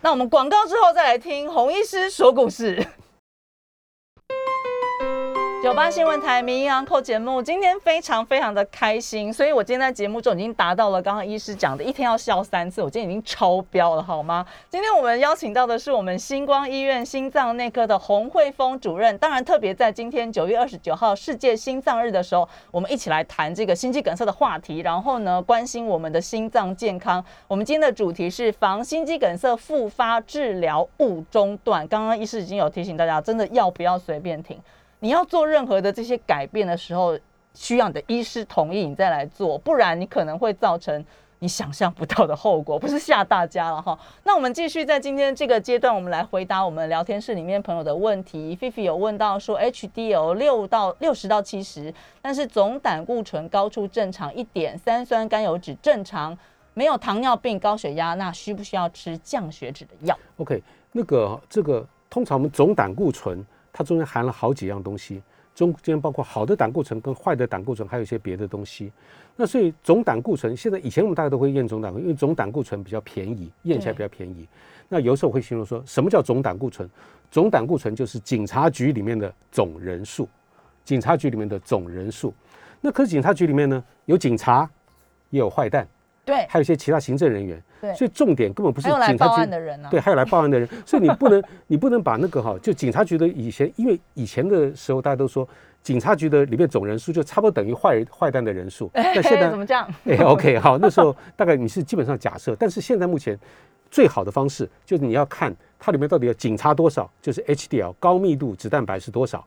那我们广告之后再来听洪医师说故事。九八新闻台名医昂扣节目，今天非常非常的开心，所以我今天在节目中已经达到了刚刚医师讲的一天要笑三次，我今天已经超标了，好吗？今天我们邀请到的是我们星光医院心脏内科的洪慧峰主任，当然特别在今天九月二十九号世界心脏日的时候，我们一起来谈这个心肌梗塞的话题，然后呢关心我们的心脏健康。我们今天的主题是防心肌梗塞复发治疗勿中断。刚刚医师已经有提醒大家，真的要不要随便停？你要做任何的这些改变的时候，需要你的医师同意，你再来做，不然你可能会造成你想象不到的后果。不是吓大家了哈。[LAUGHS] 那我们继续在今天这个阶段，我们来回答我们聊天室里面朋友的问题。菲菲有问到说，HDL 六到六十到七十，但是总胆固醇高出正常一点，三酸甘油脂正常，没有糖尿病、高血压，那需不需要吃降血脂的药？OK，那个这个通常我们总胆固醇。它中间含了好几样东西，中间包括好的胆固醇跟坏的胆固醇，还有一些别的东西。那所以总胆固醇，现在以前我们大家都会验总胆固醇，因为总胆固醇比较便宜，验起来比较便宜。那有时候会形容说什么叫总胆固醇？总胆固醇就是警察局里面的总人数，警察局里面的总人数。那可是警察局里面呢，有警察，也有坏蛋。对，还有一些其他行政人员，对，所以重点根本不是警察局的人对，还有来报案的人，[LAUGHS] 所以你不能，你不能把那个哈，就警察局的以前，因为以前的时候大家都说，警察局的里面总人数就差不多等于坏坏蛋的人数，[LAUGHS] 那现在怎么这样？[LAUGHS] 哎，OK，好，那时候大概你是基本上假设，但是现在目前最好的方式就是你要看它里面到底有警察多少，就是 HDL 高密度脂蛋白是多少。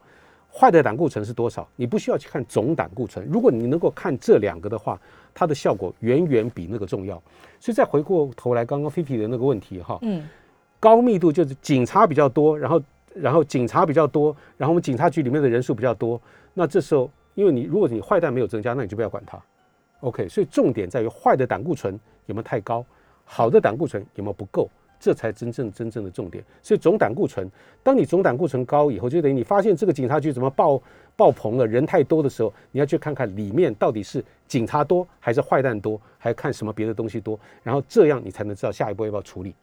坏的胆固醇是多少？你不需要去看总胆固醇。如果你能够看这两个的话，它的效果远远比那个重要。所以再回过头来，刚刚菲菲的那个问题哈，嗯，高密度就是警察比较多，然后然后警察比较多，然后我们警察局里面的人数比较多。那这时候，因为你如果你坏蛋没有增加，那你就不要管它。OK，所以重点在于坏的胆固醇有没有太高，好的胆固醇有没有不够。这才真正真正的重点，所以总胆固醇，当你总胆固醇高以后，就等于你发现这个警察局怎么爆爆棚了，人太多的时候，你要去看看里面到底是警察多还是坏蛋多，还看什么别的东西多，然后这样你才能知道下一步要不要处理。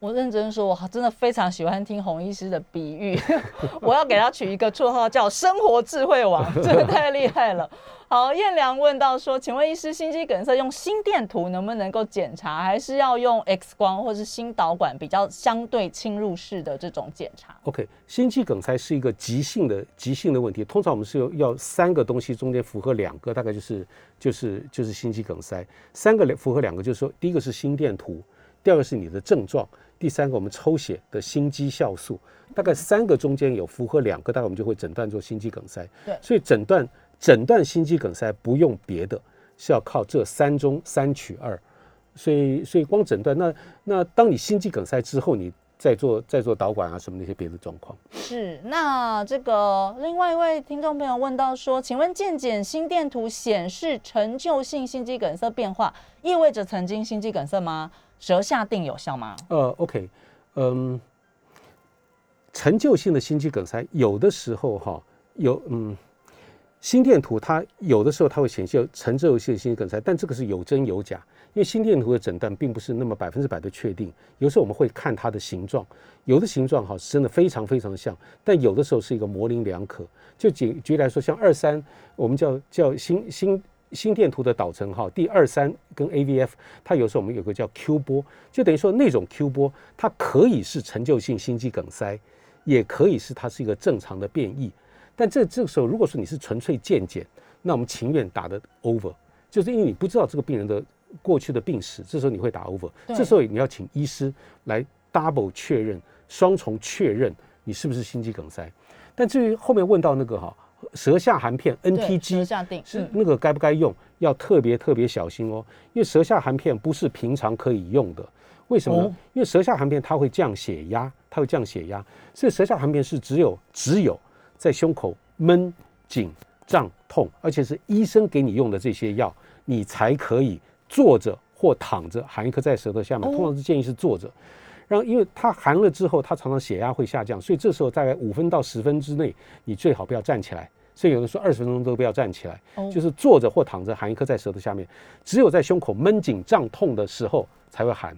我认真说，我真的非常喜欢听洪医师的比喻，[LAUGHS] 我要给他取一个绰号叫“生活智慧王”，真 [LAUGHS] 的太厉害了。好，燕良问到说，请问医师，心肌梗塞用心电图能不能够检查，还是要用 X 光或是心导管比较相对侵入式的这种检查？OK，心肌梗塞是一个急性的急性的问题，通常我们是有要三个东西中间符合两个，大概就是就是就是心肌梗塞，三个符合两个，就是说第一个是心电图，第二个是你的症状。第三个，我们抽血的心肌酵素，大概三个中间有符合两个，大概我们就会诊断做心肌梗塞。对，所以诊断诊断心肌梗塞不用别的，是要靠这三中三取二。所以所以光诊断，那那当你心肌梗塞之后，你再做再做导管啊什么那些别的状况。是，那这个另外一位听众朋友问到说，请问健检心电图显示陈旧性心肌梗塞变化，意味着曾经心肌梗塞吗？舌下定有效吗？呃，OK，嗯，陈旧性的心肌梗塞有的时候哈有嗯，心电图它有的时候它会显现陈旧性心肌梗塞，但这个是有真有假，因为心电图的诊断并不是那么百分之百的确定。有时候我们会看它的形状，有的形状哈是真的非常非常像，但有的时候是一个模棱两可。就举举例来说，像二三，我们叫叫心心。心电图的导程哈，第二三跟 AVF，它有时候我们有个叫 Q 波，就等于说那种 Q 波，它可以是陈旧性心肌梗塞，也可以是它是一个正常的变异。但这这个时候，如果说你是纯粹健检，那我们情愿打的 over，就是因为你不知道这个病人的过去的病史，这时候你会打 over，这时候你要请医师来 double 确认，双重确认你是不是心肌梗塞。但至于后面问到那个哈。舌下含片 NTG 是那个该不该用，要特别特别小心哦。因为舌下含片不是平常可以用的，为什么呢？因为舌下含片它会降血压，它会降血压，所以舌下含片是只有只有在胸口闷紧胀痛，而且是医生给你用的这些药，你才可以坐着或躺着含一颗在舌头下面。通常是建议是坐着。然后，因为它含了之后，它常常血压会下降，所以这时候大概五分到十分之内，你最好不要站起来。所以有人说二十分钟都不要站起来，就是坐着或躺着含一颗在舌头下面，只有在胸口闷紧胀痛的时候才会含。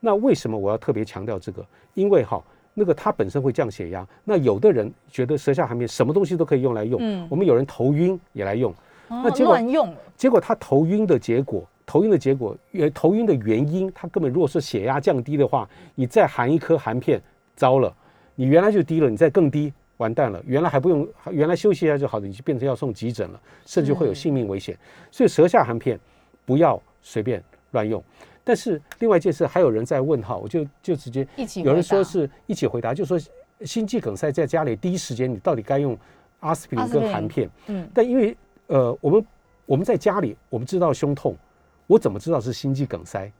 那为什么我要特别强调这个？因为哈，那个它本身会降血压。那有的人觉得舌下含片什么东西都可以用来用，我们有人头晕也来用，那结果用，结果他头晕的结果。头晕的结果，原头晕的原因，他根本如果是血压降低的话，你再含一颗含片，糟了，你原来就低了，你再更低，完蛋了。原来还不用，原来休息一下就好了，你就变成要送急诊了，甚至会有性命危险。所以舌下含片不要随便乱用。但是另外一件事，还有人在问哈，我就就直接一起有人说是一起回答，就说心肌梗塞在家里第一时间你到底该用阿司匹林跟含片？嗯，但因为呃我们我们在家里我们知道胸痛。我怎么知道是心肌梗塞，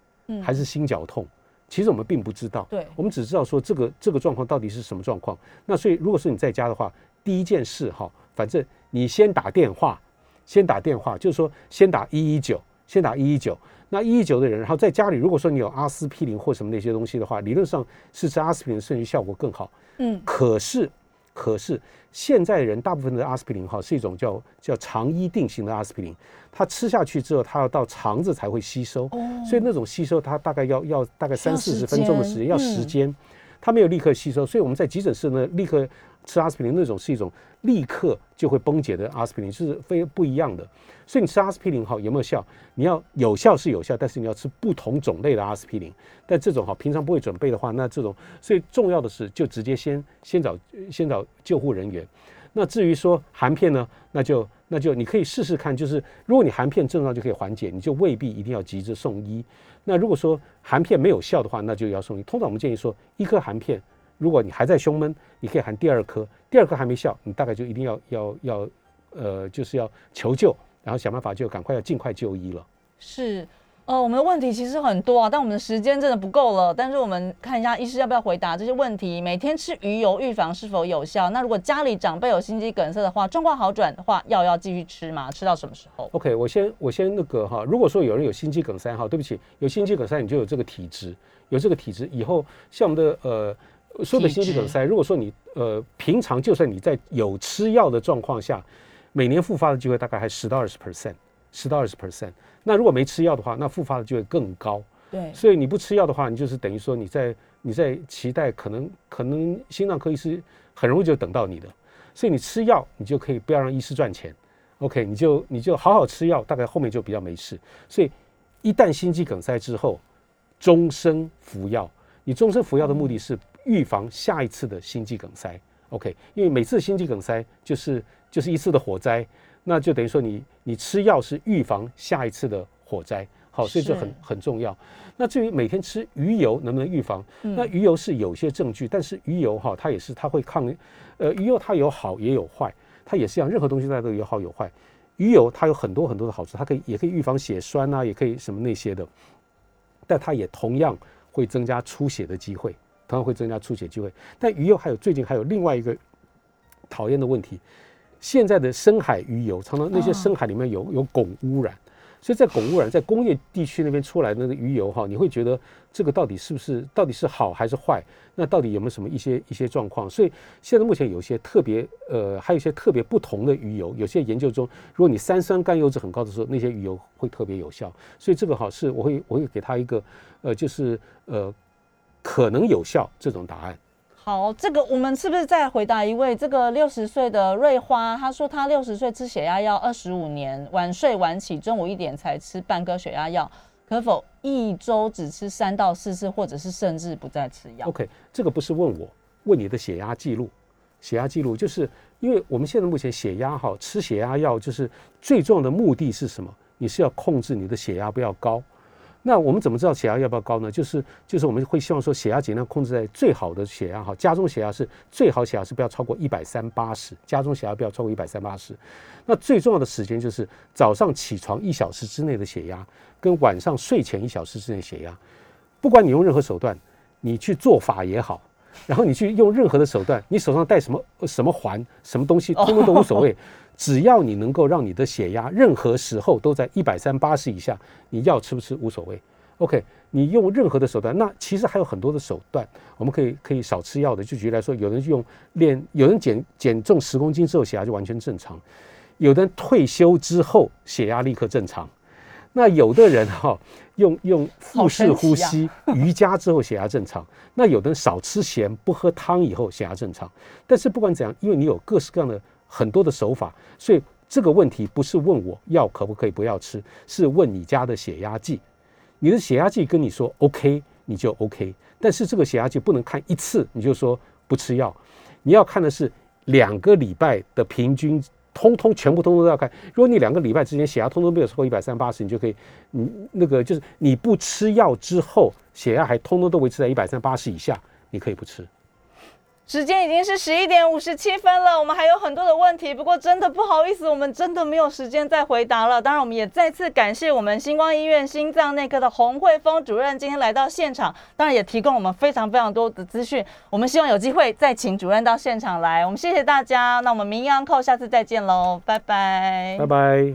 还是心绞痛？其实我们并不知道。对，我们只知道说这个这个状况到底是什么状况。那所以，如果是你在家的话，第一件事哈，反正你先打电话，先打电话，就是说先打一一九，先打一一九。那一一九的人，然后在家里，如果说你有阿司匹林或什么那些东西的话，理论上是吃阿司匹林，甚至效果更好。嗯，可是。可是现在人大部分的阿司匹林哈是一种叫叫肠衣定型的阿司匹林，它吃下去之后，它要到肠子才会吸收，所以那种吸收它大概要要大概三四十分钟的时间，要时间，它没有立刻吸收，所以我们在急诊室呢立刻。吃阿司匹林那种是一种立刻就会崩解的阿司匹林，是非不一样的。所以你吃阿司匹林哈有没有效？你要有效是有效，但是你要吃不同种类的阿司匹林。但这种哈平常不会准备的话，那这种所以重要的是就直接先先找先找救护人员。那至于说含片呢，那就那就你可以试试看，就是如果你含片症状就可以缓解，你就未必一定要急着送医。那如果说含片没有效的话，那就要送医。通常我们建议说一颗含片。如果你还在胸闷，你可以含第二颗，第二颗还没效，你大概就一定要要要，呃，就是要求救，然后想办法就赶快要尽快就医了。是，呃，我们的问题其实很多啊，但我们的时间真的不够了。但是我们看一下医师要不要回答这些问题。每天吃鱼油预防是否有效？那如果家里长辈有心肌梗塞的话，状况好转的话，药要继续吃吗？吃到什么时候？OK，我先我先那个哈，如果说有人有心肌梗塞哈，对不起，有心肌梗塞你就有这个体质，有这个体质以后，像我们的呃。说的心肌梗塞，如果说你呃平常就算你在有吃药的状况下，每年复发的机会大概还十到二十 percent，十到二十 percent。那如果没吃药的话，那复发的机会更高。对，所以你不吃药的话，你就是等于说你在你在期待可能可能心脏科医师很容易就等到你的。所以你吃药，你就可以不要让医师赚钱。OK，你就你就好好吃药，大概后面就比较没事。所以一旦心肌梗塞之后，终身服药。你终身服药的目的是。预防下一次的心肌梗塞，OK，因为每次心肌梗塞就是就是一次的火灾，那就等于说你你吃药是预防下一次的火灾，好，所以这很很重要。那至于每天吃鱼油能不能预防？那鱼油是有些证据，但是鱼油哈，它也是它会抗，呃，鱼油它有好也有坏，它也是一样，任何东西它都有好有坏。鱼油它有很多很多的好处，它可以也可以预防血栓啊，也可以什么那些的，但它也同样会增加出血的机会。同样会增加出血机会，但鱼油还有最近还有另外一个讨厌的问题，现在的深海鱼油常常那些深海里面有有汞污染，所以在汞污染在工业地区那边出来的那个鱼油哈，你会觉得这个到底是不是到底是好还是坏？那到底有没有什么一些一些状况？所以现在目前有些特别呃，还有一些特别不同的鱼油，有些研究中，如果你三酸甘油脂很高的时候，那些鱼油会特别有效。所以这个哈是我会我会给他一个呃，就是呃。可能有效这种答案。好，这个我们是不是再回答一位？这个六十岁的瑞花，她说她六十岁吃血压药二十五年，晚睡晚起，中午一点才吃半颗血压药，可否一周只吃三到四次，或者是甚至不再吃药？OK，这个不是问我，问你的血压记录。血压记录就是因为我们现在目前血压哈，吃血压药就是最重要的目的是什么？你是要控制你的血压不要高。那我们怎么知道血压要不要高呢？就是就是我们会希望说血压尽量控制在最好的血压哈，家中血压是最好血压是不要超过一百三八十，家中血压不要超过一百三八十。那最重要的时间就是早上起床一小时之内的血压，跟晚上睡前一小时之内血压。不管你用任何手段，你去做法也好，然后你去用任何的手段，你手上戴什么什么环、什么东西，通通都无所谓。只要你能够让你的血压任何时候都在一百三八十以下，你药吃不吃无所谓。OK，你用任何的手段，那其实还有很多的手段，我们可以可以少吃药的。就举例来说，有人用练，有人减减重十公斤之后血压就完全正常，有的人退休之后血压立刻正常。那有的人哈、用用腹式呼吸、瑜伽之后血压正常，那有的人少吃咸、不喝汤以后血压正常。但是不管怎样，因为你有各式各样的很多的手法，所以这个问题不是问我药可不可以不要吃，是问你家的血压计。你的血压计跟你说 OK，你就 OK，但是这个血压计不能看一次你就说不吃药，你要看的是两个礼拜的平均。通通全部通通都要看。如果你两个礼拜之间血压通通没有超过一百三八十，你就可以，你那个就是你不吃药之后，血压还通通都维持在一百三八十以下，你可以不吃。时间已经是十一点五十七分了，我们还有很多的问题，不过真的不好意思，我们真的没有时间再回答了。当然，我们也再次感谢我们星光医院心脏内科的洪慧峰主任今天来到现场，当然也提供我们非常非常多的资讯。我们希望有机会再请主任到现场来。我们谢谢大家，那我们名医安扣下次再见喽，拜拜，拜拜。